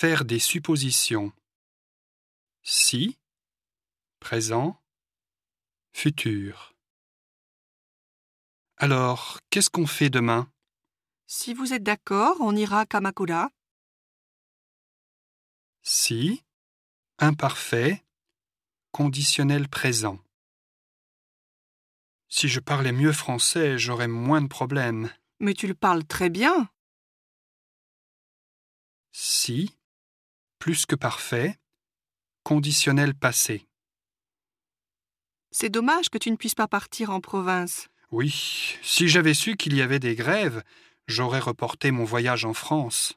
Faire des suppositions. Si, présent, futur. Alors, qu'est-ce qu'on fait demain? Si vous êtes d'accord, on ira à Kamakura. Si, imparfait, conditionnel présent. Si je parlais mieux français, j'aurais moins de problèmes. Mais tu le parles très bien. Si, plus que parfait, conditionnel passé. C'est dommage que tu ne puisses pas partir en province. Oui, si j'avais su qu'il y avait des grèves, j'aurais reporté mon voyage en France.